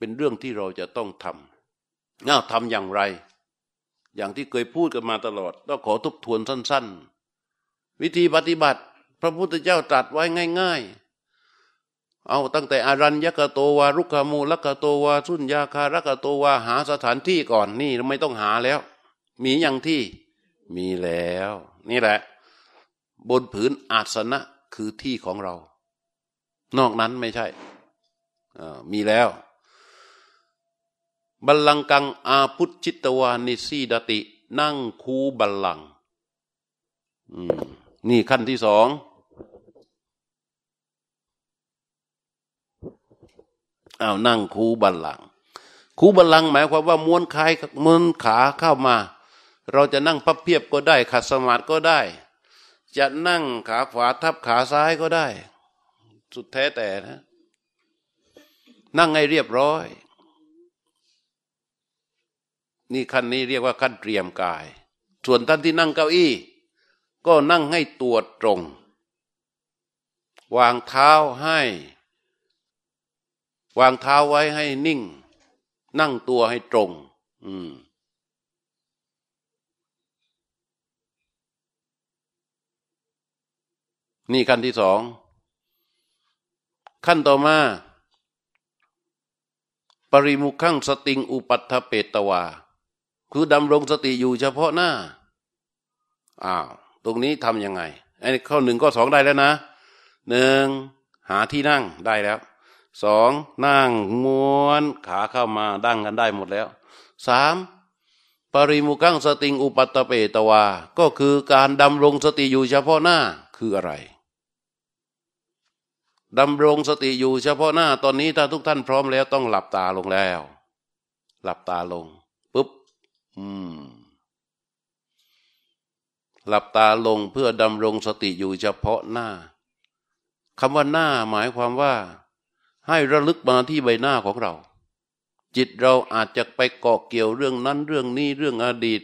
เป็นเรื่องที่เราจะต้องทำน่าทำอย่างไร อย่างที่เคยพูดกันมาตลอดต้องขอทบทวนสั้น ๆ วิธีปฏิบัติ พระพุทธเจ้าตรัสไว้ง่าย ๆ เอาตั้งแต่อารัญญกโตวารุกามูลกโตวาสุญญาคารกโตวาหาสถานที่ก่อนนี่ไม่ต้องหาแล้ว มีอย่างที่มีแล้ว นี่แหละ บนผืนอาสนะคือที่ของเรา นอกนั้นไม่ใช่มีแล้ว บัลลังกังอาพุทชิตวานิสีดติ นั่งคูบัลลังนี่ขั้นที่สอง อ้าวนั่งคูบัลลัง คูบัลลังหมายความว่าม้วนคายม้วนขาเข้ามา เราจะนั่งพับเพียบก็ได้ ขัดสมาธิก็ได้ จะนั่งขาขวาทับขาซ้ายก็ได้ สุดแท้แต่นะ นั่งให้เรียบร้อย นี่ขั้นนี้เรียกว่าขั้นเตรียมกาย ส่วนท่านที่นั่งเก้าอี้ ก็นั่งให้ตัวตรง วางเท้าให้ วางเท้าไว้ให้นิ่ง นั่งตัวให้ตรง อืมนี่ขั้นที่สอง ขั้นต่อมา ปริมุขังสติงอุปัฏฐเปตวา คือดำรงสติอยู่เฉพาะหน้าอ้าวตรงนี้ทำยังไงไอ้ข้อหนึ่งก็สองได้แล้วนะหนึ่งหาที่นั่งได้แล้วสองนั่งม้วนขาเข้ามาดั้งกันได้หมดแล้วสามปริมุกังสติงอุปัตตเปตวา ก็คือการดำรงสติอยู่เฉพาะหน้าคืออะไรดำรงสติอยู่เฉพาะหน้าตอนนี้ถ้าทุกท่านพร้อมแล้วต้องหลับตาลงแล้ว หลับตาลง หลับตาลงเพื่อดำรงสติอยู่เฉพาะหน้าคำว่าหน้าหมายความว่า ให้ระลึกมาที่ใบหน้าของเรา จิตเราอาจจะไปเกาะเกี่ยวเรื่องนั้นเรื่องนี้เรื่องอดีต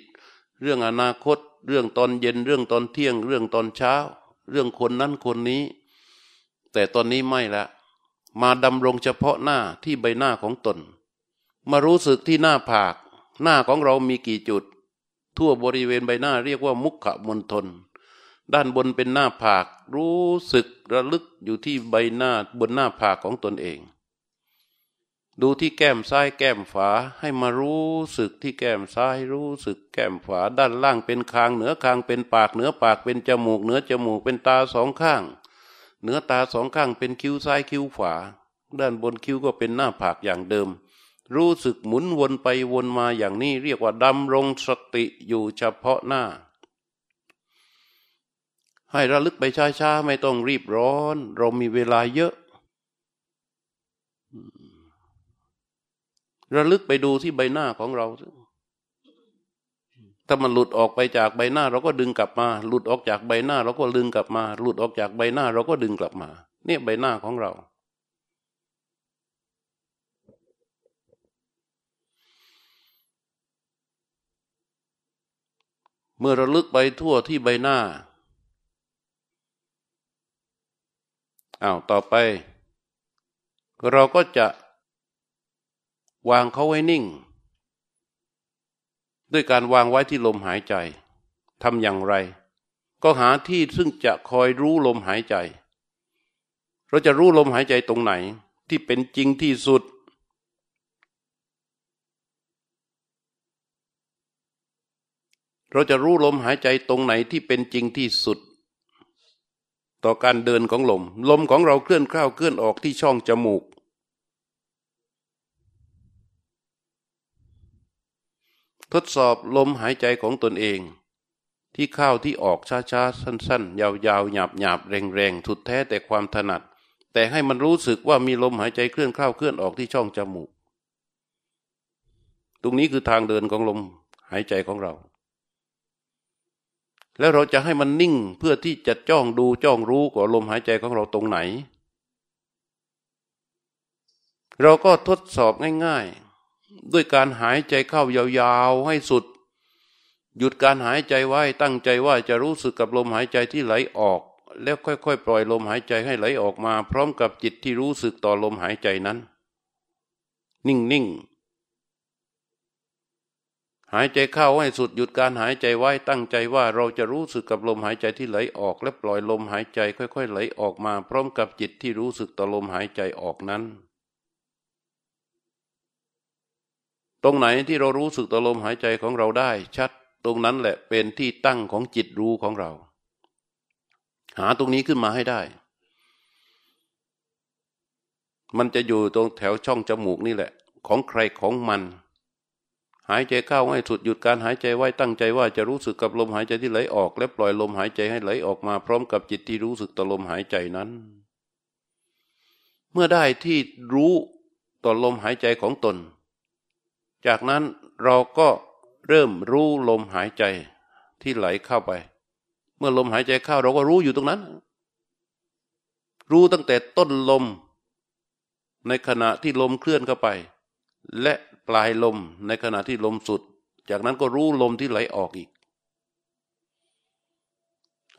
เรื่องอนาคต เรื่องตอนเย็นเรื่องตอนเที่ยง เรื่องตอนเช้า เรื่องคนนั้นคนนี้ แต่ตอนนี้ไม่ละ มาดำรงเฉพาะหน้าที่ใบหน้าของตน มารู้สึกที่หน้าผาก หน้าของเรามีกี่จุด ทั่วบริเวณใบหน้าเรียกว่ามุขมณฑลด้านบนเป็นหน้าผาก รู้สึกระลึกอยู่ที่ใบหน้าบนหน้าผากของตนเอง ดูที่แก้มซ้ายแก้มฝาให้มารู้สึกที่แก้มซ้ายรู้สึกแก้มฝาด้านล่างเป็นคางเหนือคางเป็นปากเหนือปากเป็นจมูกเหนือจมูกเป็นตาสองข้าง เหนือตาสองข้างเป็นคิ้วซ้ายคิ้วขวาด้านบนคิ้วก็เป็นหน้าผากอย่างเดิม รู้สึกหมุนวนไปวนมาอย่างนี้เรียกว่าดำรงสติอยู่เฉพาะหน้า ให้ระลึกไปช้าๆ ไม่ต้องรีบร้อน เรามีเวลาเยอะ ระลึกไปดูที่ใบหน้าของเราถ้ามันหลุดออกไปจากใบหน้า เราก็ดึงกลับมา หลุดออกจากใบหน้า เราก็ดึงกลับมา หลุดออกจากใบหน้า เราก็ดึงกลับมา เนี่ยใบหน้าของเรา เมื่อระลึกไปทั่วที่ใบหน้าอ้าวต่อไป เราก็จะวางเขาไว้นิ่ง ด้วยการวางไว้ที่ลมหายใจทำอย่างไร ก็หาที่ซึ่งจะคอยรู้ลมหายใจ เราจะรู้ลมหายใจตรงไหนที่เป็นจริงที่สุด เราจะรู้ลมหายใจตรงไหนที่เป็นจริงที่สุด ต่อการเดินของลม ลมของเราเคลื่อนเข้าเคลื่อนออกที่ช่องจมูก ทดสอบลมหายใจของตนเอง ที่เข้าที่ออกช้าๆ สั้นๆ ยาวๆ หยาบๆ แรงๆสุดแท้แต่ความถนัด แต่ให้มันรู้สึกว่ามีลมหายใจเคลื่อนเข้าเคลื่อนออกที่ช่องจมูก ตรงนี้คือทางเดินของลมหายใจของเรา แล้วเราจะให้มันนิ่งเพื่อที่จะจ้องดูจ้องรู้กับลมหายใจของเราตรงไหน เราก็ทดสอบง่าย ๆ ด้วยการหายใจเข้ายาวๆให้สุด หยุดการหายใจไว้ตั้งใจว่าจะรู้สึกกับลมหายใจที่ไหลออก แล้วค่อย ๆ ปล่อยลมหายใจให้ไหลออกมา พร้อมกับจิตที่รู้สึกต่อลมหายใจนั้น นิ่งนิ่งหายใจเข้าให้สุดหยุดการหายใจไว้ตั้งใจว่าเราจะรู้สึกกับลมหายใจที่ไหลออก และปล่อยลมหายใจค่อยๆไหลออกมา พร้อมกับจิตที่รู้สึกต่อลมหายใจออกนั้น ตรงไหนที่เรารู้สึกต่อลมหายใจของเราได้ชัด ตรงนั้นแหละเป็นที่ตั้งของจิตรู้ของเรา หาตรงนี้ขึ้นมาให้ได้ มันจะอยู่ตรงแถวช่องจมูกนี่แหละ ของใครของมัน หายใจเข้าให้สุดหยุดการหายใจไว้ตั้งใจว่าจะรู้สึกกับลมหายใจที่ไหลออก และปล่อยลมหายใจให้ไหลออกมาพร้อมกับจิตที่รู้สึกต่อลมหายใจนั้น เมื่อได้ที่รู้ต่อลมหายใจของตน จากนั้นเราก็เริ่มรู้ลมหายใจที่ไหลเข้าไป เมื่อลมหายใจเข้าเราก็รู้อยู่ตรงนั้น รู้ตั้งแต่ต้นลม ในขณะที่ลมเคลื่อนเข้าไป และ ปลายลมในขณะที่ลมสุด จากนั้นก็รู้ลมที่ไหลออกอีก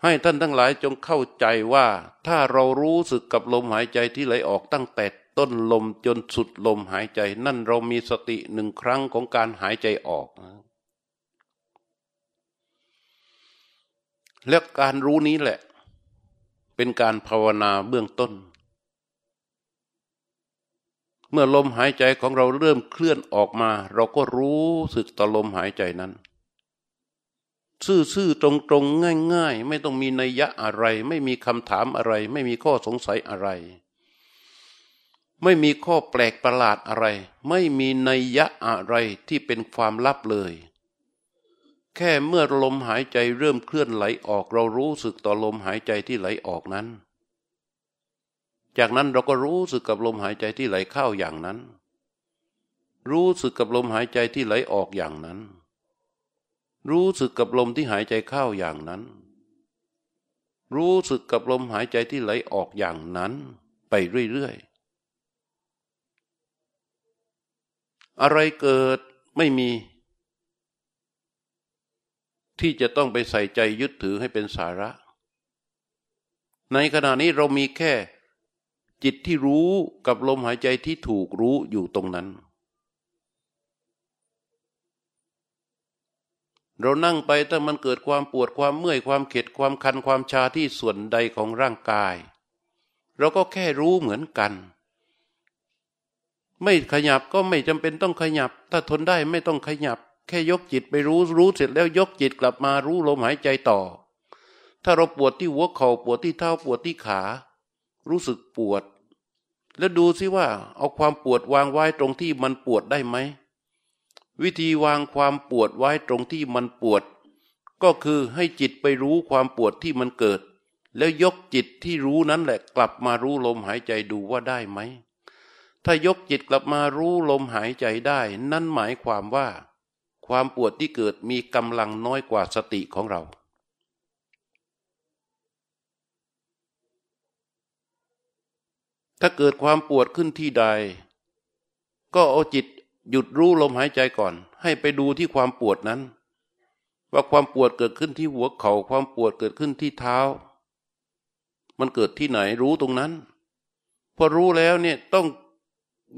ให้ท่านทั้งหลายจงเข้าใจว่า ถ้าเรารู้สึกกับลมหายใจที่ไหลออกตั้งแต่ต้นลมจนสุดลมหายใจ นั่นเรามีสติหนึ่งครั้งของการหายใจออก และการรู้นี้แหละ เป็นการภาวนาเบื้องต้น เมื่อลมหายใจของเราเริ่มเคลื่อนออกมา เราก็รู้สึกต่อลมหายใจนั้น ซื่อๆตรงๆง่าย ๆ ไม่ต้องมีนัยยะอะไร ไม่มีคำถามอะไร ไม่มีข้อสงสัยอะไร ไม่มีข้อแปลกประหลาดอะไร ไม่มีนัยยะอะไรที่เป็นความลับเลย แค่เมื่อลมหายใจเริ่มเคลื่อนไหลออก เรารู้สึกต่อลมหายใจที่ไหลออกนั้น จากนั้นเราก็รู้สึกกับลมหายใจที่ไหลเข้าอย่างนั้น รู้สึกกับลมหายใจที่ไหลออกอย่างนั้น รู้สึกกับลมที่หายใจเข้าอย่างนั้น รู้สึกกับลมหายใจที่ไหลออกอย่างนั้น ไปเรื่อยๆ อะไรเกิดไม่มี ที่จะต้องไปใส่ใจยึดถือให้เป็นสาระ ในขณะนี้เรามีแค่ จิตที่รู้กับลมหายใจที่ถูกรู้อยู่ตรงนั้น เรานั่งไปถ้ามันเกิดความปวดความเมื่อยความเข็ดความคันความชาที่ส่วนใดของร่างกาย เราก็แค่รู้เหมือนกัน ไม่ขยับก็ไม่จำเป็นต้องขยับ ถ้าทนได้ไม่ต้องขยับ แค่ยกจิตไปรู้รู้เสร็จแล้วยกจิตกลับมารู้ลมหายใจต่อ ถ้าเราปวดที่หัวเข่าปวดที่เท้าปวดที่ขา รู้สึกปวด แล้วดูซิว่า เอาความปวดวางไว้ตรงที่มันปวดได้ไหม วิธีวางความปวดไว้ตรงที่มันปวด ก็คือให้จิตไปรู้ความปวดที่มันเกิด แล้วยกจิตที่รู้นั้นแหละกลับมารู้ลมหายใจดูว่าได้ไหม ถ้ายกจิตกลับมารู้ลมหายใจได้ นั่นหมายความว่า ความปวดที่เกิดมีกำลังน้อยกว่าสติของเรา ถ้าเกิดความปวดขึ้นที่ใด ก็เอาจิตหยุดรู้ลมหายใจก่อน ให้ไปดูที่ความปวดนั้น ว่าความปวดเกิดขึ้นที่หัวเขา่าความปวดเกิดขึ้นที่เท้า มันเกิดที่ไหนรู้ตรงนั้น พอรู้แล้วเนี่ยต้อง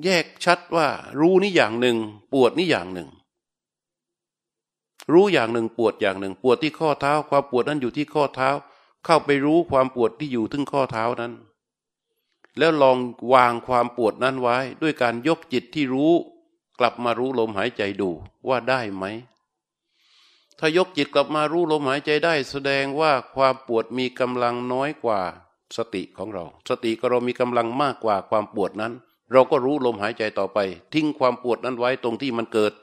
แยกชัดว่า รู้นี่อย่างหนึ่ง ปวดนี่อย่างหนึ่ง รู้อย่างหนึ่งปวดอย่างหนึ่ง ปวดที่ข้อเท้า ความปวดนั้นอยู่ที่ข้อเท้า เข้าไปรู้ความปวดที่อยู่ทึงข้อเท้านั้น แล้วลองวางความปวดนั้นไว้ ด้วยการยกจิตที่รู้ กลับมารู้ลมหายใจดูว่าได้ไหม ถ้ายกจิตกลับมารู้ลมหายใจได้ แสดงว่าความปวดมีกำลังน้อยกว่าสติของเรา สติก็เรามีกำลังมากกว่าความปวดนั้น เราก็รู้ลมหายใจต่อไป ทิ้งความปวดนั้นไว้ตรงที่มันเกิด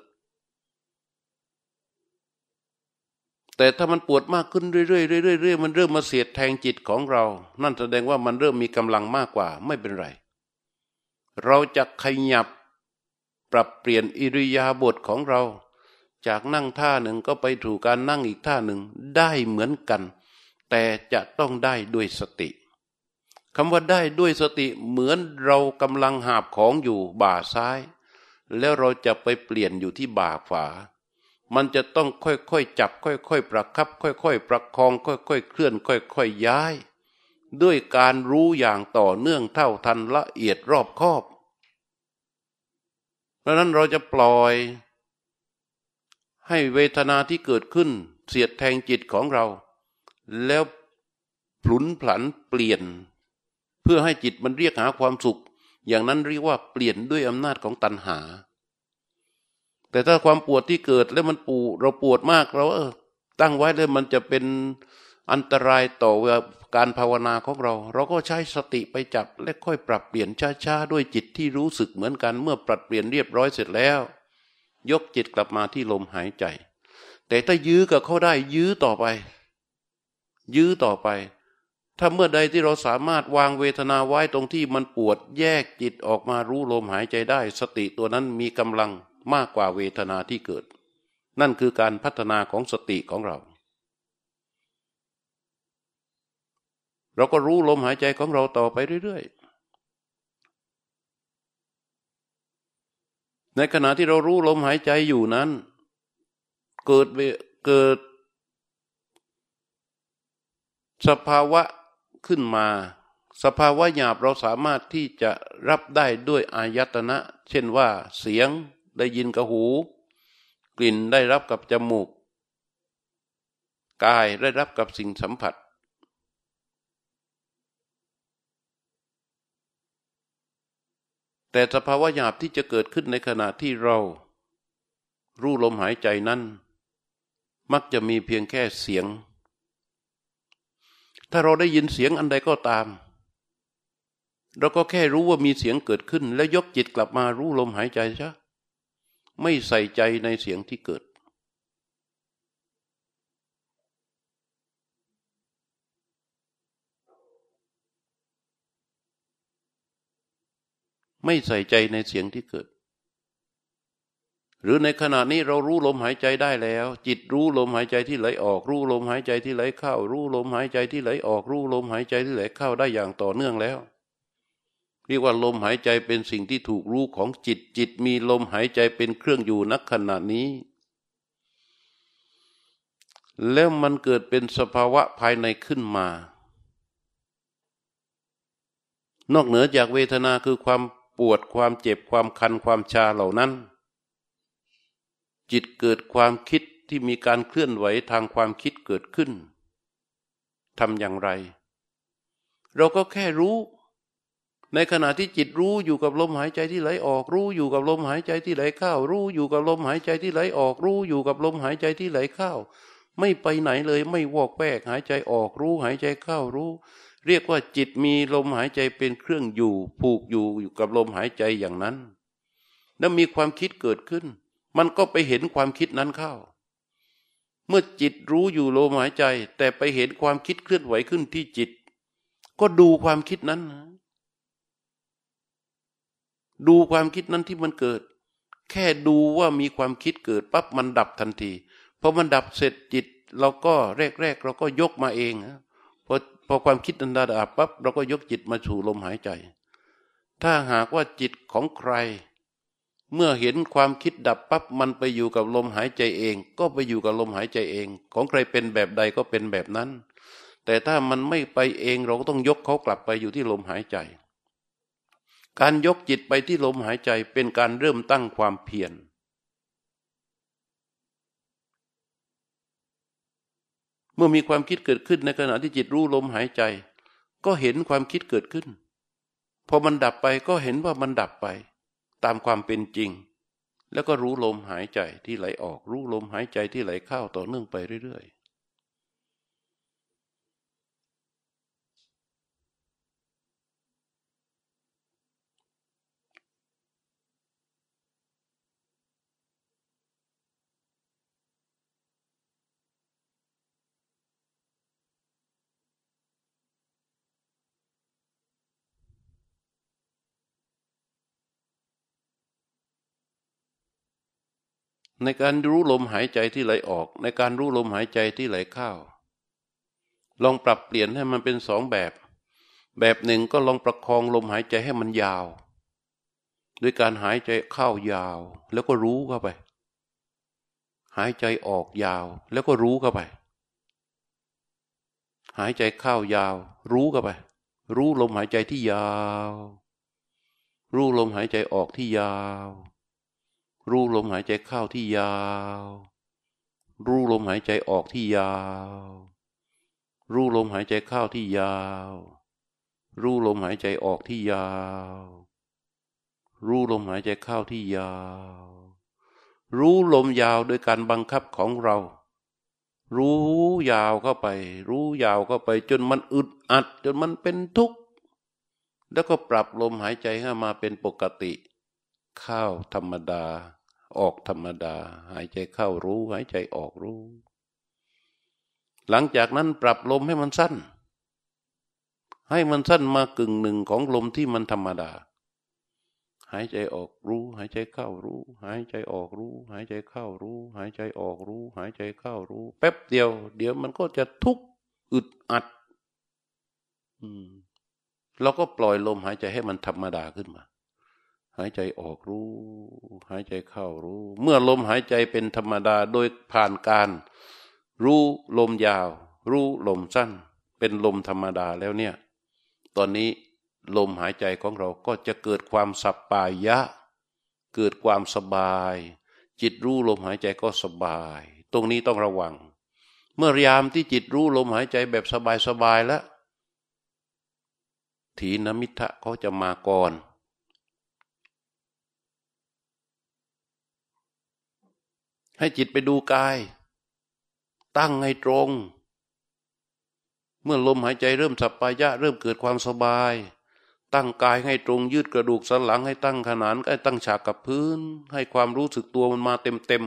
แต่ถ้ามันปวดมากขึ้นเรื่อยๆเรื่อยๆมันเริ่มมาเสียดแทงจิตของเรา นั่นแสดงว่ามันเริ่มมีกำลังมากกว่าไม่เป็นไร เราจะขยับปรับเปลี่ยนอิริยาบถของเรา จากนั่งท่าหนึ่งก็ไปถูกการนั่งอีกท่าหนึ่งได้เหมือนกัน แต่จะต้องได้ด้วยสติคำว่าได้ด้วยสติเหมือนเรากำลังหาบของอยู่บ่าซ้าย แล้วเราจะไปเปลี่ยนอยู่ที่บ่าขวา มันจะต้องค่อยๆจับ ค่อยๆประคับ ค่อยๆประคอง ค่อยๆเคลื่อน ค่อยๆย้าย ด้วยการรู้อย่างต่อเนื่องเท่าทันละเอียดรอบคอบราะนั้นเราจะปล่อย ให้เวทนาที่เกิดขึ้น เสียดแทงจิตของเรา แล้วผลุนผันเปลี่ยน เพื่อให้จิตมันเรียกหาความสุข อย่างนั้นเรียกว่าเปลี่ยนด้วยอำนาจของตัณหา แต่ถ้าความปวดที่เกิดแล้วมันปูเราปวดมากเราเออตั้งไว้แล้วมันจะเป็นอันตรายต่อการภาวนาของเรา เราก็ใช้สติไปจับและค่อยปรับเปลี่ยนช้าๆด้วยจิตที่รู้สึกเหมือนกัน เมื่อปรับเปลี่ยนเรียบร้อยเสร็จแล้ว ยกจิตกลับมาที่ลมหายใจ แต่ถ้ายื้อกับเขาได้ยื้อต่อไป ยื้อต่อไป ถ้าเมื่อใดที่เราสามารถวางเวทนาไว้ตรงที่มันปวดแยกจิตออกมารู้ลมหายใจได้ สติตัวนั้นมีกำลัง มากกว่าเวทนาที่เกิด นั่นคือการพัฒนาของสติของเรา เราก็รู้ลมหายใจของเราต่อไปเรื่อยๆ ในขณะที่เรารู้ลมหายใจอยู่นั้น เกิดเกิด สภาวะขึ้นมาสภาวะหยาบเราสามารถที่จะรับได้ด้วยอายตนะ เช่นว่าเสียง ได้ยินกับหู กลิ่นได้รับกับจมูก กายได้รับกับสิ่งสัมผัส แต่สภาวะหยาบที่จะเกิดขึ้นในขณะที่เรา รู้ลมหายใจนั้น มักจะมีเพียงแค่เสียง ถ้าเราได้ยินเสียงอันใดก็ตามเราก็แค่รู้ว่ามีเสียงเกิดขึ้น แล้วยกจิตกลับมารู้ลมหายใจซะ ไม่ใส่ใจในเสียงที่เกิด ไม่ใส่ใจในเสียงที่เกิด หรือในขณะนี้เรารู้ลมหายใจได้แล้ว จิตรู้ลมหายใจที่ไหลออก รู้ลมหายใจที่ไหลเข้า รู้ลมหายใจที่ไหลออก รู้ลมหายใจที่ไหลเข้าได้อย่างต่อเนื่องแล้ว เรียกว่าลมหายใจเป็นสิ่งที่ถูกรู้ของจิตจิตมีลมหายใจเป็นเครื่องอยู่นักขณะนี้ แล้วมันเกิดเป็นสภาวะภายในขึ้นมา นอกเหนือจากเวทนาคือความปวดความเจ็บความคันความชาเหล่านั้น จิตเกิดความคิดที่มีการเคลื่อนไหวทางความคิดเกิดขึ้นทำอย่างไร เราก็แค่รู้ ในขณะที่จิตรู้อยู่กับลมหายใจที่ไหลออก รู้อยู่กับลมหายใจที่ไหลเข้า รู้อยู่กับลมหายใจที่ไหลออก รู้อยู่กับลมหายใจที่ไหลเข้า ไม่ไปไหนเลยไม่วอกแวกหายใจออกรู้หายใจเข้ารู้ เรียกว่าจิตมีลมหายใจเป็นเครื่องอยู่ ผูกอยู่อยู่กับลมหายใจอย่างนั้น แล้วมีความคิดเกิดขึ้น มันก็ไปเห็นความคิดนั้นเข้า เมื่อจิตรู้อยู่ลมหายใจ แต่ไปเห็นความคิดเคลื่อนไหวขึ้นที่จิต ก็ดูความคิดนั้น ดูความคิดนั้นที่มันเกิด แค่ดูว่ามีความคิดเกิดปั๊บมันดับทันทีพอมันดับเสร็จจิต เราก็แรกๆเราก็ยกมาเองพอพอความคิดอันดาดับปั๊บเราก็ยกจิตมาสู่ลมหายใจ ถ้าหากว่าจิตของใคร เมื่อเห็นความคิดดับปั๊บมันไปอยู่กับลมหายใจเอง ก็ไปอยู่กับลมหายใจเอง ของใครเป็นแบบใดก็เป็นแบบนั้น แต่ถ้ามันไม่ไปเองเราก็ต้องยกเขากลับไปอยู่ที่ลมหายใจ การยกจิตไปที่ลมหายใจเป็นการเริ่มตั้งความเพียรเมื่อมีความคิดเกิดขึ้นในขณะที่จิตรู้ลมหายใจ ก็เห็นความคิดเกิดขึ้น พอมันดับไปก็เห็นว่ามันดับไป ตามความเป็นจริง แล้วก็รู้ลมหายใจที่ไหลออก รู้ลมหายใจที่ไหลเข้าต่อเนื่องไปเรื่อย ในการรู้ลมหายใจที่ไหลออก ในการรู้ลมหายใจที่ไหลเข้าลองปรับเปลี่ยนให้มันเป็นสองแบบ แบบหนึ่งก็ลองประคองลมหายใจให้มันยาว ด้วยการหายใจเข้ายาว แล้วก็รู้เข้าไป หายใจออกยาว แล้วก็รู้เข้าไป หายใจเข้ายาว รู้เข้าไป รู้ลมหายใจที่ยาว รู้ลมหายใจออกที่ยาว รู้ลมหายใจเข้าที่ยาว รู้ลมหายใจออกที่ยาว รู้ลมหายใจเข้าที่ยาว รู้ลมหายใจออกที่ยาว รู้ลมหายใจเข้าที่ยาว รู้ลมยาวโดยการบังคับของเรา รู้ยาวเข้าไป รู้ยาวเข้าไป จนมันอึดอัด จนมันเป็นทุกข์แล้วก็ปรับลมหายใจให้มาเป็นปกติเข้าธรรมดา ออกธรรมดา หายใจเข้ารู้ หายใจออกรู้ หลังจากนั้นปรับลมให้มันสั้น ให้มันสั้นมากึ่งหนึ่งของลมที่มันธรรมดา หายใจออกรู้ หายใจเข้ารู้ หายใจออกรู้ หายใจเข้ารู้ หายใจออกรู้ หายใจเข้ารู้ แป๊บเดียว เดี๋ยวมันก็จะทุกข์อึดอัด อืมเราก็ปล่อยลมหายใจให้มันธรรมดาขึ้นมา หายใจออกรู้ หายใจเข้ารู้ เมื่อลมหายใจเป็นธรรมดาโดยผ่านการ รู้ลมยาว รู้ลมสั้น เป็นลมธรรมดาแล้วเนี่ย ตอนนี้ลมหายใจของเราก็จะเกิดความสับปายะ เกิดความสบาย จิตรู้ลมหายใจก็สบาย ตรงนี้ต้องระวัง เมื่อยามที่จิตรู้ลมหายใจแบบสบายๆแล้วถีนมิทะเขาจะมาก่อน ให้จิตไปดูกาย ตั้งให้ตรง เมื่อลมหายใจเริ่มสับปายะ เริ่มเกิดความสบาย ตั้งกายให้ตรงยืดกระดูกสันหลังให้ตั้งขนานให้ตั้งฉากกับพื้น ให้ความรู้สึกตัวมันมาเต็มเต็ม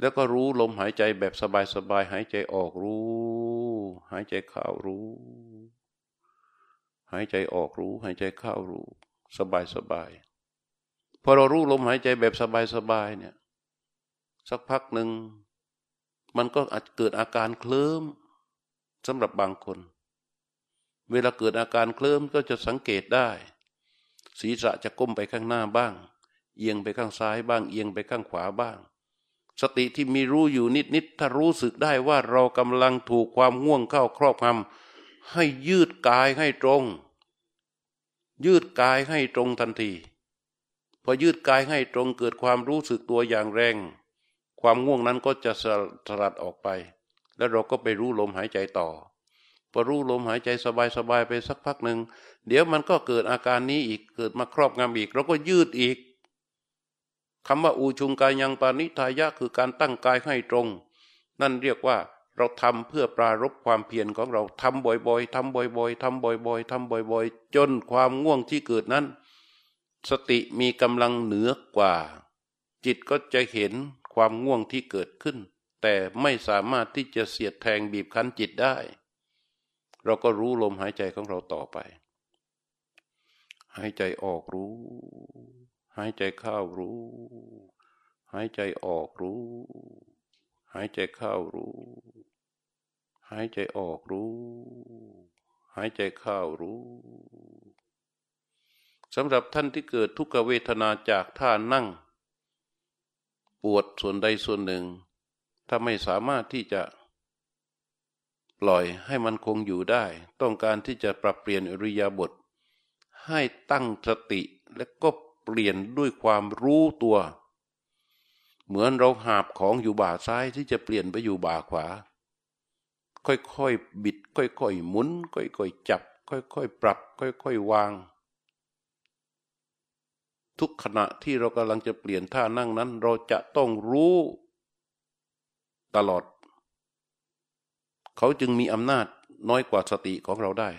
แล้วก็รู้ลมหายใจแบบสบายๆหายใจออกรู้ หายใจเข้ารู้ หายใจออกรู้ หายใจเข้ารู้ สบายสบายพอเรารู้ลมหายใจแบบสบายสบายเนี่ย สักพักหนึ่ง มันก็อาจเกิดอาการเคลิ้มสำหรับบางคน เวลาเกิดอาการเคลิ้มก็จะสังเกตได้ ศีรษะจะก้มไปข้างหน้าบ้าง เอียงไปข้างซ้ายบ้าง เอียงไปข้างขวาบ้าง สติที่มีรู้อยู่นิดนิดถ้ารู้สึกได้ว่าเรากำลังถูกความง่วงเข้าครอบงำให้ยืดกายให้ตรง ยืดกายให้ตรงทันทีพอยืดกายให้ตรงเกิดความรู้สึกตัวอย่างแรง ความง่วงนั้นก็จะสลัดออกไป แล้วเราก็ไปรู้ลมหายใจต่อพอรู้ลมหายใจสบายๆไปสักพักหนึ่งเดี๋ยวมันก็เกิดอาการนี้อีกเกิดมาครอบงำอีก เราก็ยืดอีกคำว่าอูชุงกายยังปานิทายะคือการตั้งกายให้ตรง นั่นเรียกว่าเราทำเพื่อปรารบความเพียรของเราทำบ่อยๆทำบ่อยๆทำบ่อยๆทำบ่อยๆ จนความง่วงที่เกิดนั้น สติมีกำลังเหนือกว่า จิตก็จะเห็น ความง่วงที่เกิดขึ้น แต่ไม่สามารถที่จะเสียดแทงบีบคั้นจิตได้ เราก็รู้ลมหายใจของเราต่อไป หายใจออกรู้ หายใจเข้ารู้ หายใจออกรู้ หายใจเข้ารู้ หายใจออกรู้ หายใจเข้ารู้สำหรับท่านที่เกิดทุกขเวทนาจากท่านั่ง ปวดส่วนใดส่วนหนึ่ง ถ้าไม่สามารถที่จะปล่อยให้มันคงอยู่ได้ ต้องการที่จะปรับเปลี่ยนอริยาบท ให้ตั้งสติและก็เปลี่ยนด้วยความรู้ตัว เหมือนเราหาบของอยู่บ่าซ้ายที่จะเปลี่ยนไปอยู่บ่าขวา ค่อยๆบิด ค่อยๆหมุน ค่อยๆจับ ค่อยๆปรับ ค่อยๆวาง ทุกขณะที่เรากำลังจะเปลี่ยนท่านั่งนั้น เราจะต้องรู้ตลอด เขาจึงมีอำนาจน้อยกว่าสติของเราได้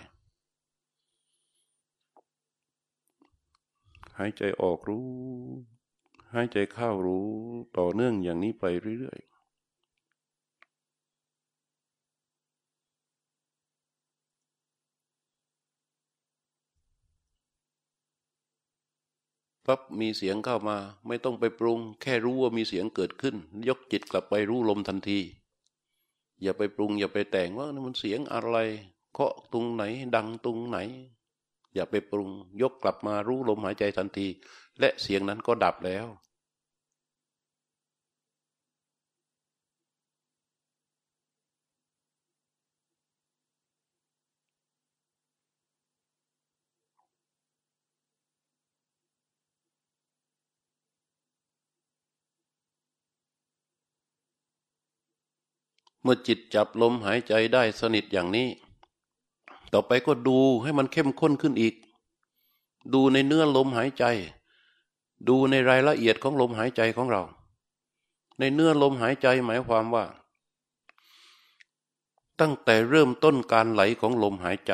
หายใจออกรู้ หายใจเข้ารู้ต่อเนื่องอย่างนี้ไปเรื่อยๆ ปั๊บมีเสียงเข้ามา ไม่ต้องไปปรุง แค่รู้ว่ามีเสียงเกิดขึ้น ยกจิตกลับไปรู้ลมทันที อย่าไปปรุง อย่าไปแต่งว่ามันเสียงอะไร เคาะตรงไหน ดังตรงไหน อย่าไปปรุง ยกกลับมารู้ลมหายใจทันที และเสียงนั้นก็ดับแล้ว เมื่อจิตจับลมหายใจได้สนิทอย่างนี้ ต่อไปก็ดูให้มันเข้มข้นขึ้นอีก ดูในเนื้อลมหายใจ ดูในรายละเอียดของลมหายใจของเรา ในเนื้อลมหายใจหมายความว่า ตั้งแต่เริ่มต้นการไหลของลมหายใจ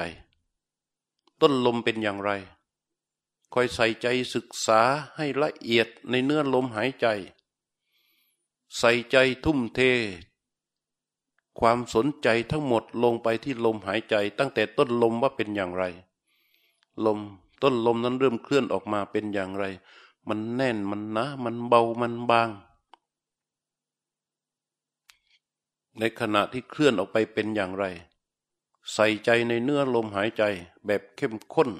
ต้นลมเป็นอย่างไรคอยใส่ใจศึกษาให้ละเอียดในเนื้อลมหายใจ ใส่ใจทุ่มเท ความสนใจทั้งหมดลงไปที่ลมหายใจ ตั้งแต่ต้นลมว่าเป็นอย่างไร ลมต้นลมนั้นเริ่มเคลื่อนออกมาเป็นอย่างไร มันแน่นมันหนามันเบามันบาง ในขณะที่เคลื่อนออกไปเป็นอย่างไร ใส่ใจในเนื้อลมหายใจแบบเข้มข้น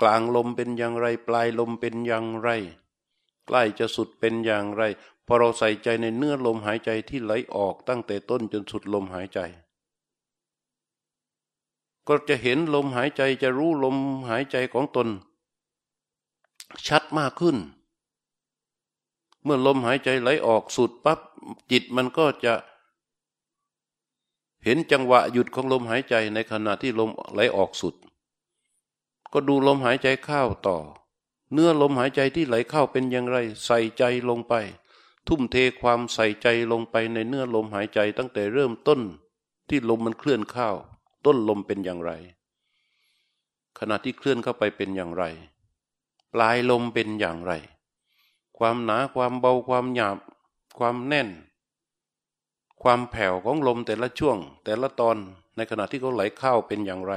กลางลมเป็นอย่างไร ปลายลมเป็นอย่างไร ใกล้จะสุดเป็นอย่างไร พอเราใส่ใจในเนื้อลมหายใจที่ไหลออกตั้งแต่ต้นจนสุดลมหายใจ ก็จะเห็นลมหายใจจะรู้ลมหายใจของตน ชัดมากขึ้น เมื่อลมหายใจไหลออกสุดปั๊บจิตมันก็จะ เห็นจังหวะหยุดของลมหายใจในขณะที่ลมไหลออกสุด ก็ดูลมหายใจเข้าต่อ เนื้อลมหายใจที่ไหลเข้าเป็นอย่างไร ใส่ใจลงไป ทุ่มเทความใส่ใจลงไปในเนื้อลมหายใจตั้งแต่เริ่มต้นที่ลมมันเคลื่อนเข้าต้นลมเป็นอย่างไร ขณะที่เคลื่อนเข้าไปเป็นอย่างไร ปลายลมเป็นอย่างไร ความหนาความเบาความหยาบ ความแน่น ความแผ่วของลมแต่ละช่วง แต่ละตอนในขณะที่เขาไหลเข้าเป็นอย่างไร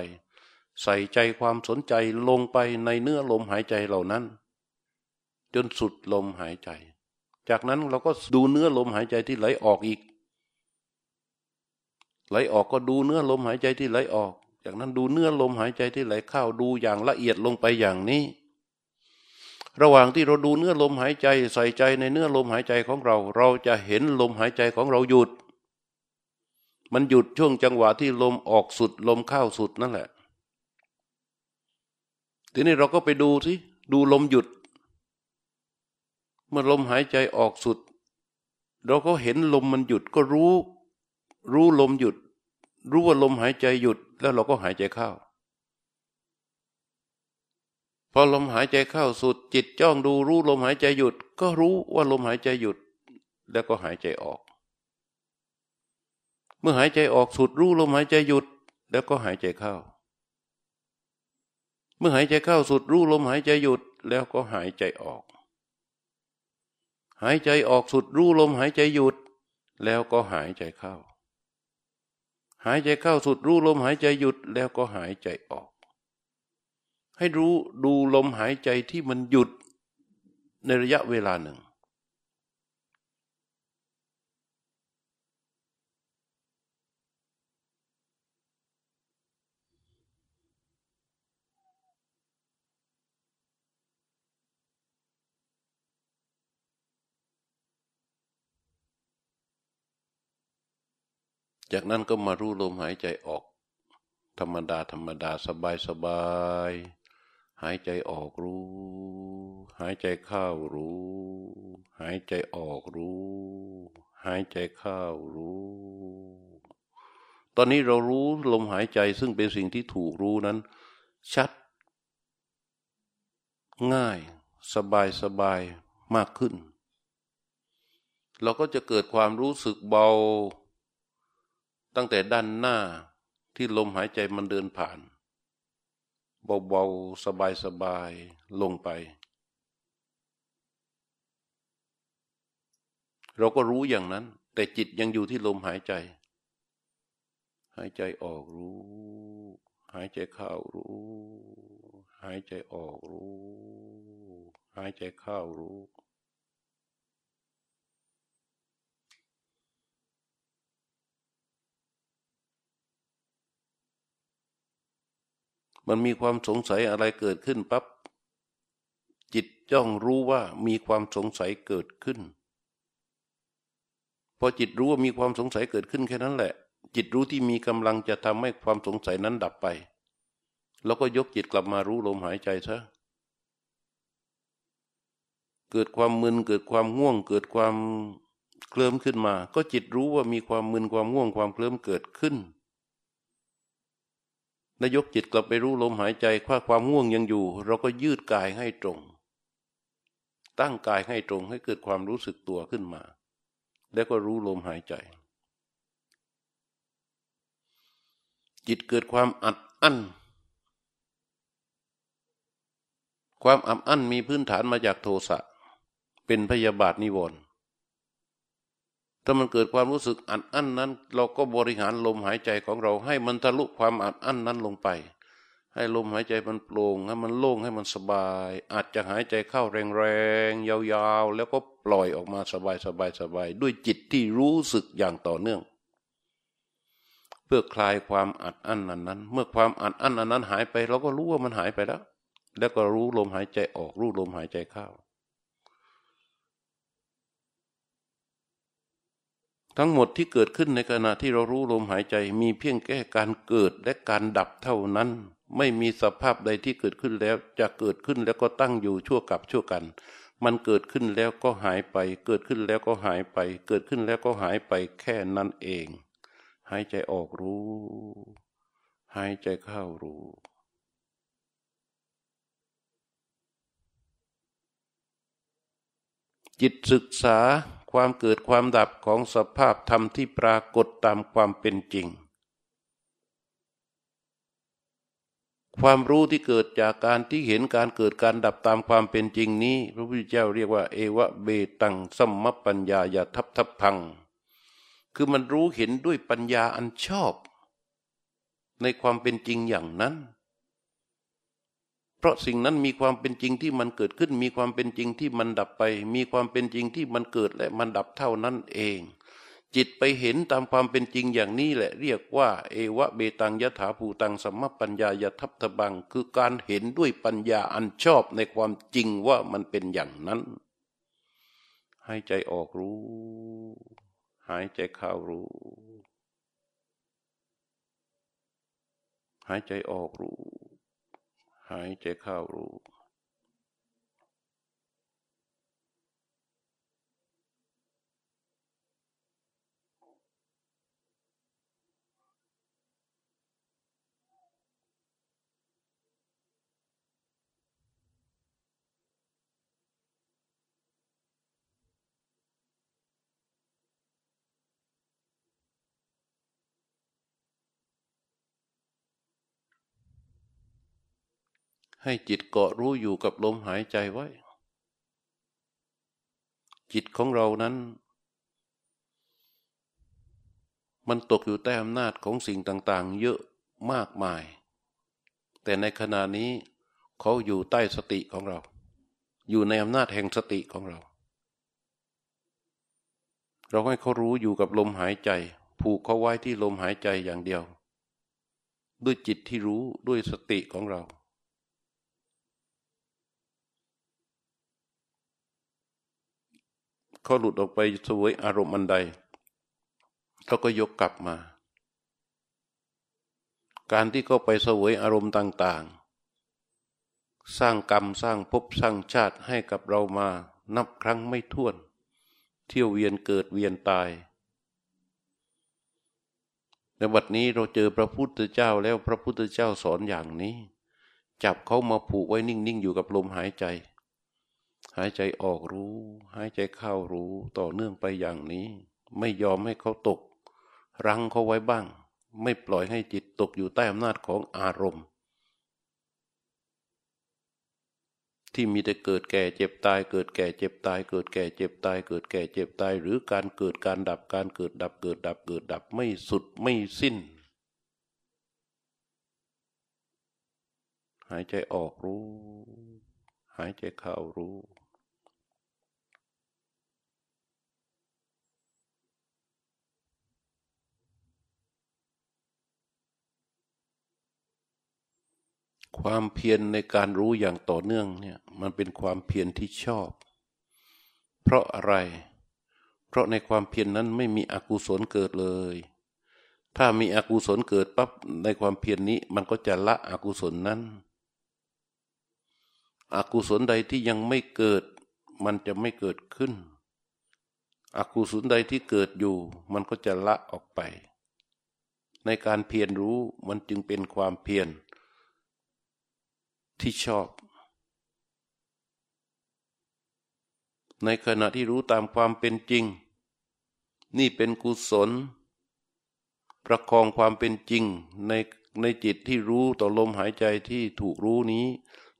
ใส่ใจความสนใจลงไปในเนื้อลมหายใจเหล่านั้น จนสุดลมหายใจ จากนั้นเราก็ดูเนื้อลมหายใจที่ไหลออกอีก ไหลออกก็ดูเนื้อลมหายใจที่ไหลออก จากนั้นดูเนื้อลมหายใจที่ไหลเข้าดูอย่างละเอียดลงไปอย่างนี้ ระหว่างที่เราดูเนื้อลมหายใจใส่ใจในเนื้อลมหายใจของเรา เราจะเห็นลมหายใจของเราหยุด มันหยุดช่วงจังหวะที่ลมออกสุดลมเข้าสุดนั่นแหละ ทีนี้เราก็ไปดูสิดูลมหยุด เมื่อลมหายใจออกสุด เราก็เห็นลมมันหยุดก็รู้ รู้ลมหยุด รู้ว่าลมหายใจหยุด แล้วเราก็หายใจเข้าพอลมหายใจเข้าสุด จิตจ้องดูรู้ลมหายใจหยุด ก็รู้ว่าลมหายใจหยุด แล้วก็หายใจออก เมื่อหายใจออกสุดรู้ลมหายใจหยุด แล้วก็หายใจเข้า เมื่อหายใจเข้าสุดรู้ลมหายใจหยุด แล้วก็หายใจออก หายใจออกสุดรู้ลมหายใจหยุด แล้วก็หายใจเข้า หายใจเข้าสุดรู้ลมหายใจหยุดแล้วก็หายใจออก ให้รู้ดูลมหายใจที่มันหยุดในระยะเวลาหนึ่ง จากนั้นก็มารู้ลมหายใจออก ธรรมดาธรรมดาสบายสบาย หายใจออกรู้ หายใจเข้ารู้ หายใจออกรู้ หายใจเข้ารู้ ตอนนี้เรารู้ลมหายใจซึ่งเป็นสิ่งที่ถูกรู้นั้น ชัด ง่ายสบายสบายมากขึ้น เราก็จะเกิดความรู้สึกเบา ตั้งแต่ด้านหน้าที่ลมหายใจมันเดินผ่าน เบาๆ สบายๆ ลงไป เราก็รู้อย่างนั้น แต่จิตยังอยู่ที่ลมหายใจ หายใจออกรู้ หายใจเข้ารู้ หายใจออกรู้ หายใจเข้ารู้ มันมีความสงสัยอะไรเกิดขึ้นปับ๊บจิตจ้องรู้ว่ามีความสงสัยเกิดขึ้น พอจิตรู้ว่ามีความสงสัยเกิดขึ้นแค่นั้นแหละ จิตรู้ที่มีกำลังจะทำให้ความสงสัยนั้นดับไป แล้วก็ยกจิตกลับมารู้ลมหายใจซะเกิดความมึนเกิดความง่วง เกิดความเคลิ้มขึ้นมา ก็จิตรู้ว่ามีความมึนความง่วงความเคลิ้มเกิดขึ้น นายกจิตกลับไปรู้ลมหายใจว่าความง่วงยังอยู่ เราก็ยืดกายให้ตรง ตั้งกายให้ตรงให้เกิดความรู้สึกตัวขึ้นมา แล้วก็รู้ลมหายใจ จิตเกิดความอัดอั้น ความอับอั้นมีพื้นฐานมาจากโทสะเป็นพยาบาทนิวรณ์ ถ้ามันเกิดความรู้สึกอัดอั้นนั้น เราก็บริหารลมหายใจของเรา ให้มันทะลุความอัดอั้นนั้นลงไป ให้ลมหายใจมันโปร่งให้มันโล่งให้มันสบาย อาจจะหายใจเข้าแรงๆยาวๆ แล้วก็ปล่อยออกมาสบายสบายสบายด้วยจิตที่รู้สึกอย่างต่อเนื่อง เพื่อคลายความอัดอั้นนั้นนั้น เมื่อความอัดอั้นอันนั้นหายไป เราก็รู้ว่ามันหายไปแล้ว แล้วก็รู้ลมหายใจออกรู้ลมหายใจเข้า ทั้งหมดที่เกิดขึ้นในขณะที่เรารู้ลมหายใจ มีเพียงแค่การเกิดและการดับเท่านั้น ไม่มีสภาพใดที่เกิดขึ้นแล้วจะเกิดขึ้นแล้วก็ตั้งอยู่ชั่วกับชั่วกัน มันเกิดขึ้นแล้วก็หายไป เกิดขึ้นแล้วก็หายไป เกิดขึ้นแล้วก็หายไปแค่นั้นเอง หายใจออกรู้ หายใจเข้ารู้จิตศึกษา ความเกิดความดับของสภาพธรรมที่ปรากฏตามความเป็นจริง ความรู้ที่เกิดจากการที่เห็นการเกิดการดับตามความเป็นจริงนี้ พระพุทธเจ้าเรียกว่า เอวะเบตังสัมมปัญญายาทับทับพัง คือมันรู้เห็นด้วยปัญญาอันชอบ ในความเป็นจริงอย่างนั้น เพราะสิ่งนั้นมีความเป็นจริงที่มันเกิดขึ้น มีความเป็นจริงที่มันดับไป มีความเป็นจริงที่มันเกิดและมันดับเท่านั้นเอง จิตไปเห็นตามความเป็นจริงอย่างนี้แหละ เรียกว่า เอวะเบตังยถาภูตังสัมมปัญญายทัพทบัง คือการเห็นด้วยปัญญาอันชอบในความจริงว่ามันเป็นอย่างนั้น ให้ใจออกรู้ หายใจเข้ารู้หายใจออกรู้ หายใจเข้ารู้ ให้จิตเกาะรู้อยู่กับลมหายใจไว้ จิตของเรานั้น มันตกอยู่ใต้อำนาจของสิ่งต่าง ๆ เยอะมากมาย แต่ในขณะนี้เขาอยู่ใต้สติของเรา อยู่ในอำนาจแห่งสติของเรา เราให้เขารู้อยู่กับลมหายใจ ผูกเขาไว้ที่ลมหายใจอย่างเดียว ด้วยจิตที่รู้ด้วยสติของเรา เขาหลุดออกไปสวยอารมณ์อันใดเขาก็ยกกลับมา การที่เขาไปสวยอารมณ์ต่าง ๆ สร้างกรรมสร้างภพสร้างชาติให้กับเรามานับครั้งไม่ถ้วน เที่ยวเวียนเกิดเวียนตายในบัดนี้เราเจอพระพุทธเจ้าแล้วพระพุทธเจ้าสอนอย่างนี้ จับเขามาผูกไว้นิ่ง ๆ อยู่กับลมหายใจ หายใจออกรู้ หายใจเข้ารู้ต่อเนื่องไปอย่างนี้ ไม่ยอมให้เขาตก รั้งเขาไว้บ้าง ไม่ปล่อยให้จิตตกอยู่ใต้อำนาจของอารมณ์ ที่มีแต่เกิดแก่เจ็บตาย เกิดแก่เจ็บตาย เกิดแก่เจ็บตาย เกิดแก่เจ็บตาย หรือการเกิดการดับการเกิดดับเกิดดับเกิดดับไม่สุดไม่สิ้นหายใจออกรู้ หายใจเข้ารู้ ความเพียรในการรู้อย่างต่อเนื่องเนี่ยมันเป็นความเพียรที่ชอบ เพราะอะไร เพราะในความเพียรนนั้นไม่มีอกุศลเกิดเลย ถ้ามีอกุศลเกิดปั๊บในความเพียรนนี้มันก็จะละอกุศลนั้น อกุศลใดที่ยังไม่เกิด มันจะไม่เกิดขึ้น อกุศลใดที่เกิดอยู่ มันก็จะละออกไป ในการเพียรรู้มันจึงเป็นความเพียร ที่ชอบ ในขณะที่รู้ตามความเป็นจริง นี่เป็นกุศล ประคองความเป็นจริงในในจิตที่รู้ต่อลมหายใจที่ถูกรู้นี้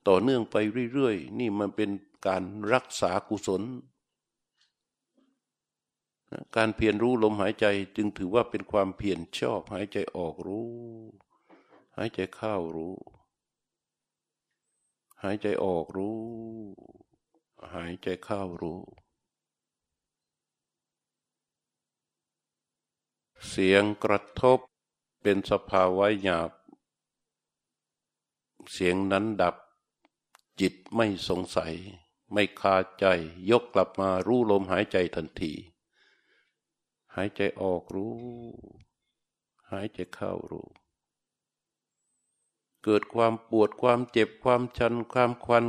ต่อเนื่องไปเรื่อยๆ นี่มันเป็นการรักษากุศล การเพียรรู้ลมหายใจจึงถือว่าเป็นความเพียรชอบหายใจออกรู้ หายใจเข้ารู้ หายใจออกรู้ หายใจเข้ารู้ เสียงกระทบเป็นสภาวะหยาบ เสียงนั้นดับ จิตไม่สงสัย ไม่คาใจ ยกกลับมารู้ลมหายใจทันที หายใจออกรู้ หายใจเข้ารู้ เกิดความปวดความเจ็บความชันความควัน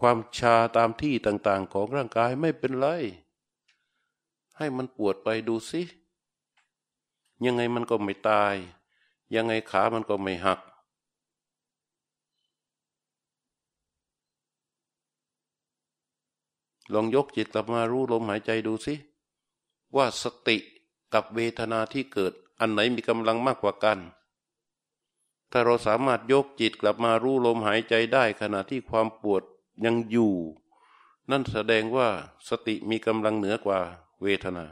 ความชาตามที่ต่างๆ ของร่างกายไม่เป็นไร ให้มันปวดไปดูสิยังไงมันก็ไม่ตาย ยังไงขามันก็ไม่หัก ลองยกจิตกลับมารู้ลมหายใจดูสิ ว่าสติกับเวทนาที่เกิดอันไหนมีกำลังมากกว่ากัน ถ้าเราสามารถยกจิตกลับมารู้ลมหายใจได้ขณะที่ความปวดยังอยู่ นั่นแสดงว่าสติมีกำลังเหนือกว่าเวทนา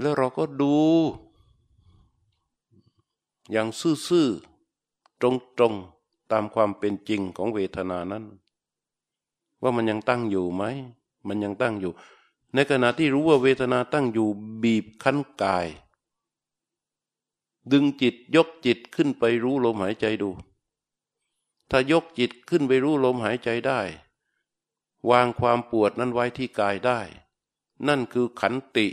แล้วเราก็ดู อย่างซื่อๆตรงๆตามความเป็นจริงของเวทนานั้น ว่ามันยังตั้งอยู่ไหม มันยังตั้งอยู่ ในขณะที่รู้ว่าเวทนาตั้งอยู่บีบคั้นกาย ดึงจิตยกจิตขึ้นไปรู้ลมหายใจดู ถ้ายกจิตขึ้นไปรู้ลมหายใจได้ วางความปวดนั้นไว้ที่กายได้ นั่นคือขันติ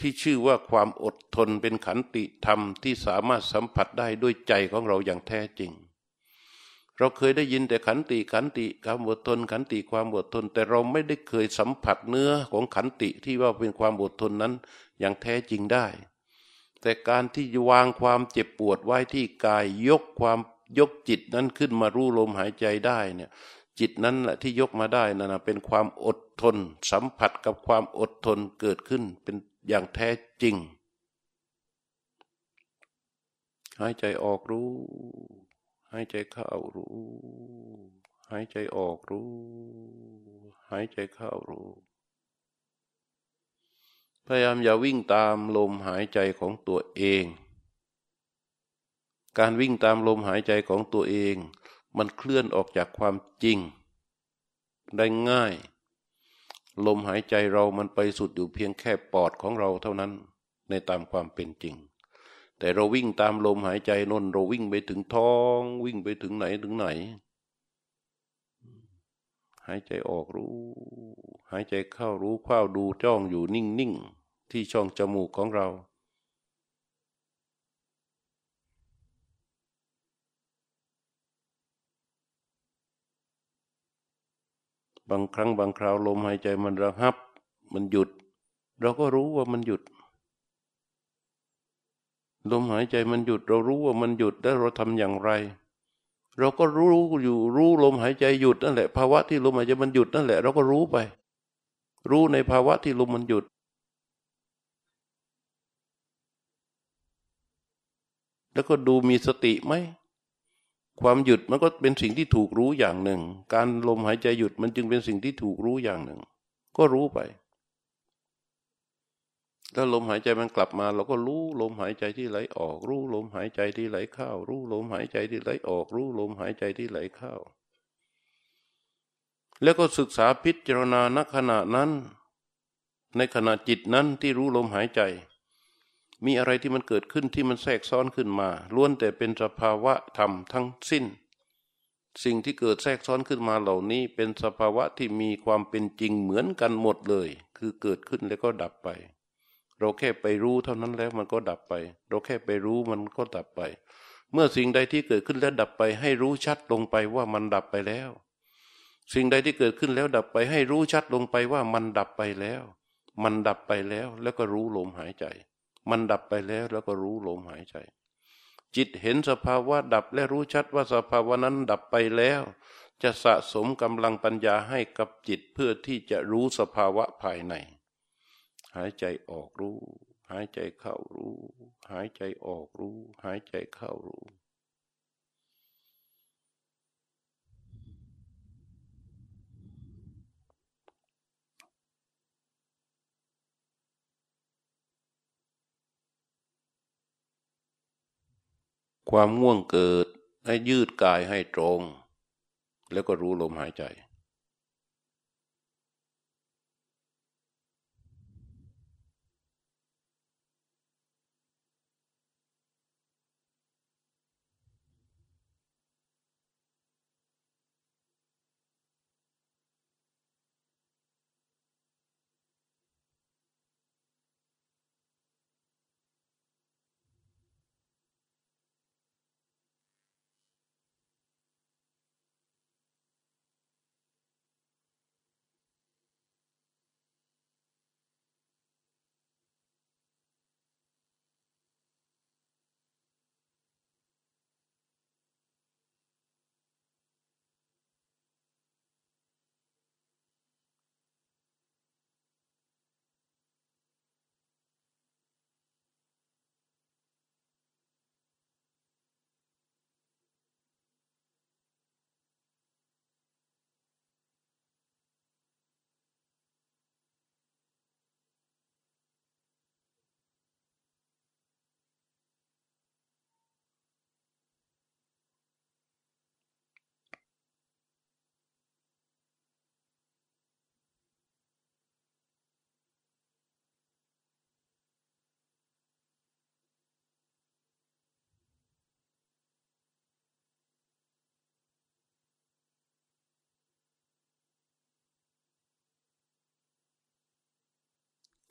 ที่ชื่อว่าความอดทนเป็นขันติธรรมที่สามารถสัมผัสได้ด้วยใจของเราอย่างแท้จริง เราเคยได้ยินแต่ขันติขันติความอดทน ขันติความอดทน แต่เราไม่ได้เคยสัมผัสเนื้อของขันติที่ว่าเป็นความอดทนนั้นอย่างแท้จริงได้ แต่การที่วางความเจ็บปวดไว้ที่กายยกความยกจิตนั้นขึ้นมารู้ลมหายใจได้เนี่ยจิตนั้นแหละที่ยกมาได้นั่นเป็นความอดทน สัมผัสกับความอดทนเกิดขึ้นเป็นอย่างแท้จริง หายใจออกรู้ หายใจเข้ารู้ หายใจออกรู้ หายใจเข้ารู้ พยายามอย่าวิ่งตามลมหายใจของตัวเอง การวิ่งตามลมหายใจของตัวเอง มันเคลื่อนออกจากความจริง ได้ง่าย ลมหายใจเรามันไปสุดอยู่เพียงแค่ปอดของเราเท่านั้นในตามความเป็นจริง แต่เราวิ่งตามลมหายใจนนเราวิ่งไปถึงท้อง วิ่งไปถึงไหนถึงไหน หายใจออกรู้ หายใจเข้ารู้เข้าดูจ้องอยู่นิ่งๆ ที่ช่องจมูกของเรา บางครั้งบางคราวลมหายใจมันระหับ มันหยุด เราก็รู้ว่ามันหยุด ลมหายใจมันหยุด เรารู้ว่ามันหยุดแล้วเราทำอย่างไร เราก็รู้อยู่รู้ลมหายใจหยุดนั่นแหละ ภาวะที่ลมหายใจมันหยุดนั่นแหละ เราก็รู้ไป รู้ในภาวะที่ลมมันหยุด แล้วก็ดูมีสติไหมความหยุดมันก็เป็นสิ่งที่ถูกรู้อย่างหนึ่ง การลมหายใจหยุดมันจึงเป็นสิ่งที่ถูกรู้อย่างหนึ่ง ก็รู้ไป ถ้าลมหายใจมันกลับมา เราก็รู้ลมหายใจที่ไหลออก รู้ลมหายใจที่ไหลเข้า รู้ลมหายใจที่ไหลออก รู้ลมหายใจที่ไหลเข้า แล้วก็ศึกษาพิจารณาณขณะนั้น ในขณะจิตนั้นที่รู้ลมหายใจ มีอะไรที่มันเกิดขึ้นที่มันแทรกซ้อนขึ้นมาล้วนแต่เป็นสภาวะธรรมทั้งสิ้น สิ่งที่เกิดแทรกซ้อนขึ้นมาเหล่านี้ เป็นสภาวะที่มีความเป็นจริงเหมือนกันหมดเลย คือเกิดขึ้นแล้วก็ดับไป เราแค่ไปรู้เท่านั้นแล้วมันก็ดับไป เราแค่ไปรู้มันก็ดับไป เมื่อสิ่งใดที่เกิดขึ้นแล้วดับไป ให้รู้ชัดลงไปว่ามันดับไปแล้ว สิ่งใดที่เกิดขึ้นแล้วดับไป ให้รู้ชัดลงไปว่ามันดับไปแล้ว มันดับไปแล้วแล้วก็รู้ลมหายใจ มันดับไปแล้วแล้วก็รู้ลมหายใจ จิตเห็นสภาวะดับและรู้ชัดว่าสภาวะนั้นดับไปแล้ว จะสะสมกำลังปัญญาให้กับจิตเพื่อที่จะรู้สภาวะภายใน หายใจออกรู้ หายใจเข้ารู้ หายใจออกรู้ หายใจเข้ารู้ ความง่วงเกิดให้ยืดกายให้ตรง แล้วก็รู้ลมหายใจ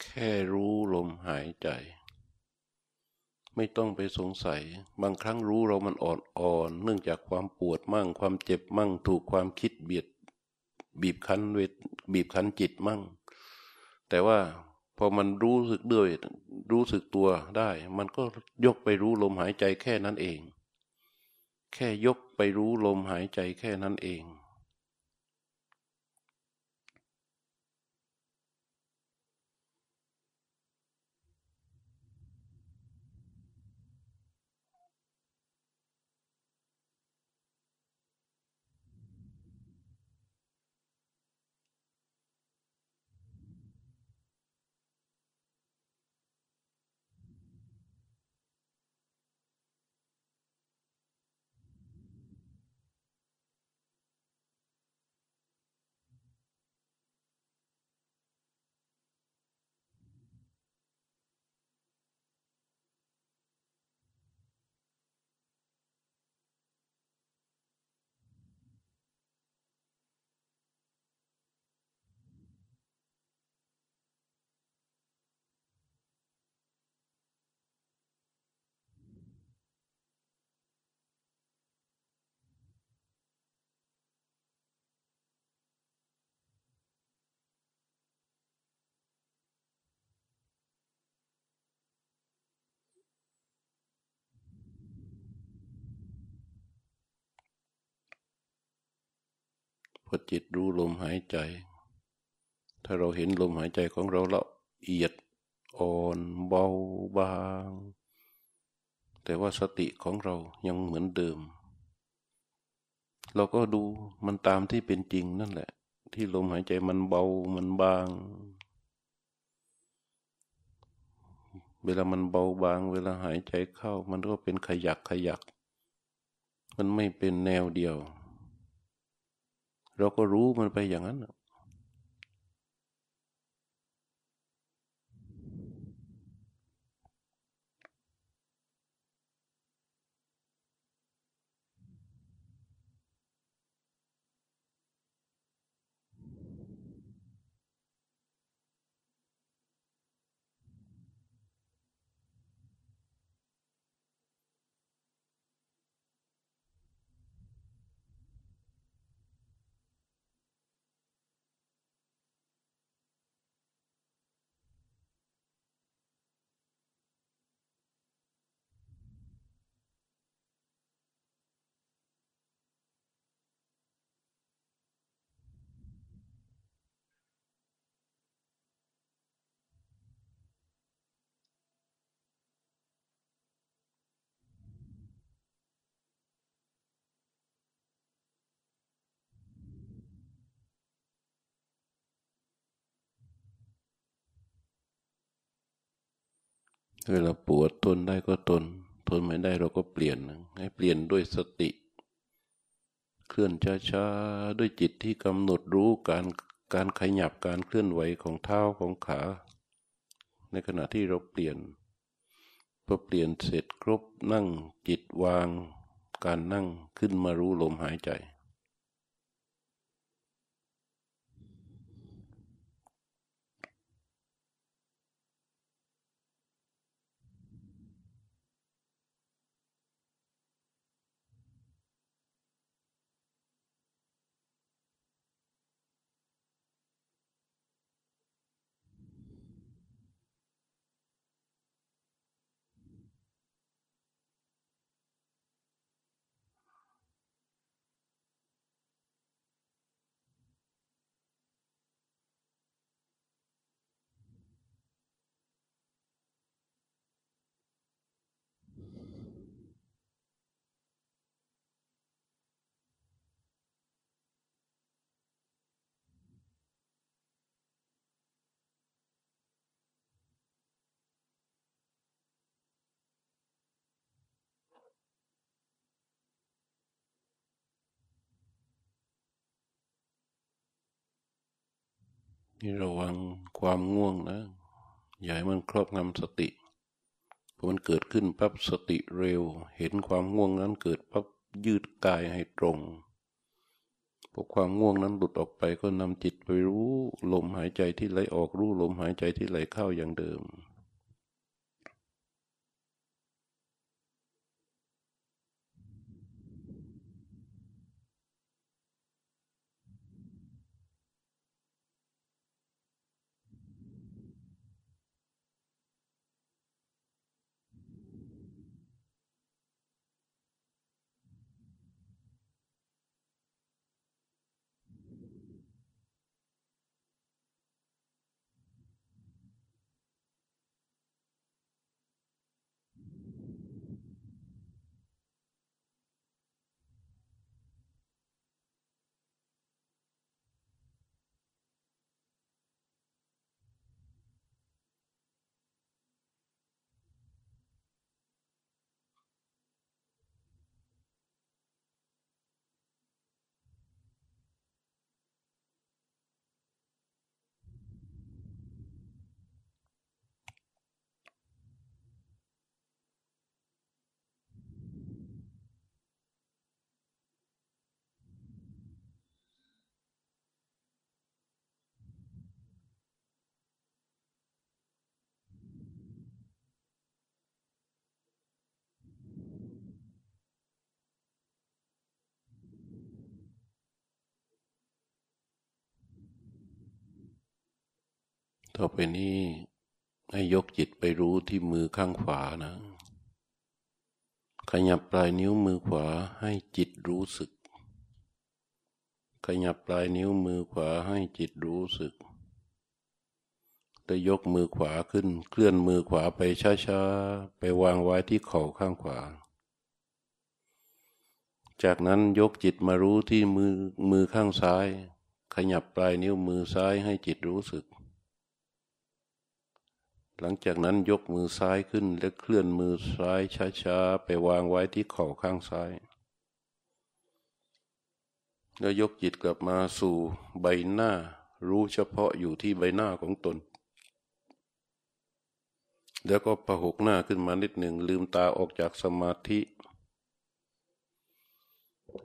แค่รู้ลมหายใจ ไม่ต้องไปสงสัย บางครั้งรู้เรามันอ่อนๆเนื่องจากความปวดมั่ง ความเจ็บมั่ง ถูกความคิดเบียดบีบคั้นเวทบีบคั้นจิตมั่ง แต่ว่าพอมันรู้สึกด้วยรู้สึกตัวได้ มันก็ยกไปรู้ลมหายใจแค่นั้นเอง แค่ยกไปรู้ลมหายใจแค่นั้นเอง พอจิตรู้ลมหายใจ ถ้าเราเห็นลมหายใจของเราละเอียดอ่อนเบาบาง แต่ว่าสติของเรายังเหมือนเดิม เราก็ดูมันตามที่เป็นจริงนั่นแหละ ที่ลมหายใจมันเบามันบาง เวลามันเบาบาง เวลาหายใจเข้า มันก็เป็นขยักขยัก มันไม่เป็นแนวเดียว เราก็รู้มันไปอย่างนั้น เวลาปวดทนได้ก็ทน ทนไม่ได้เราก็เปลี่ยน ให้เปลี่ยนด้วยสติ เคลื่อนช้าๆด้วยจิตที่กำหนดรู้การการขยับการเคลื่อนไหวของเท้าของขา ในขณะที่เราเปลี่ยนพอเปลี่ยนเสร็จครบนั่งจิตวาง การนั่งขึ้นมารู้ลมหายใจ นี่ระวังความง่วงนะ อย่าให้มันครอบงำสติพอมันเกิดขึ้นปั๊บสติเร็ว เห็นความง่วงนั้นเกิดปั๊บยืดกายให้ตรงพอความง่วงนั้นหลุดออกไปก็นำจิตไปรู้ลมหายใจที่ไหลออกรู้ลมหายใจที่ไหลเข้าอย่างเดิม ต่อไปนี้ให้ยกจิตไปรู้ที่มือข้างขวานะ ขยับปลายนิ้วมือขวาให้จิตรู้สึก ขยับปลายนิ้วมือขวาให้จิตรู้สึกแต่ยกมือขวาขึ้น เคลื่อนมือขวาไปช้าๆ ไปวางไว้ที่เข่าข้างขวา จากนั้นยกจิตมารู้ที่มือมือข้างซ้าย ขยับปลายนิ้วมือซ้ายให้จิตรู้สึก หลังจากนั้นยกมือซ้ายขึ้นและเคลื่อนมือซ้ายช้าๆ ไปวางไว้ที่เข่าข้างซ้าย แล้วยกจิตกลับมาสู่ใบหน้า รู้เฉพาะอยู่ที่ใบหน้าของตน แล้วก็ประหกหน้าขึ้นมานิดหนึ่งลืมตาออกจากสมาธิ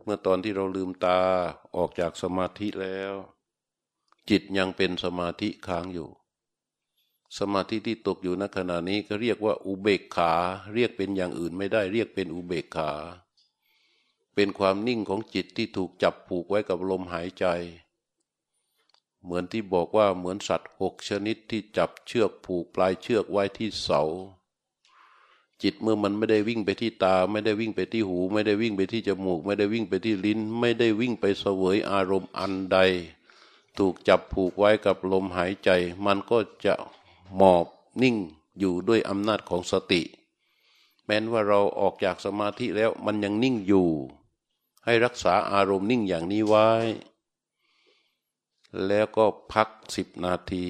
เมื่อตอนที่เราลืมตาออกจากสมาธิแล้ว จิตยังเป็นสมาธิค้างอยู่ สมาธิที่ตกอยู่ณขณะนี้ก็เรียกว่าอุเบกขา เรียกเป็นอย่างอื่นไม่ได้ เรียกเป็นอุเบกขา เป็นความนิ่งของจิตที่ถูกจับผูกไว้กับลมหายใจ เหมือนที่บอกว่าเหมือนสัตว์หกชนิดที่จับเชือกผูกปลายเชือกไว้ที่เสา จิตเมื่อมันไม่ได้วิ่งไปที่ตา ไม่ได้วิ่งไปที่หู ไม่ได้วิ่งไปที่จมูก ไม่ได้วิ่งไปที่ลิ้น ไม่ได้วิ่งไปเสวยอารมณ์อันใด ถูกจับผูกไว้กับลมหายใจ มันก็จะ หมอบนิ่งอยู่ด้วยอำนาจของสติ แม้นว่าเราออกจากสมาธิแล้วมันยังนิ่งอยู่ ให้รักษาอารมณ์นิ่งอย่างนี้ไว้ แล้วก็พักสิบนาที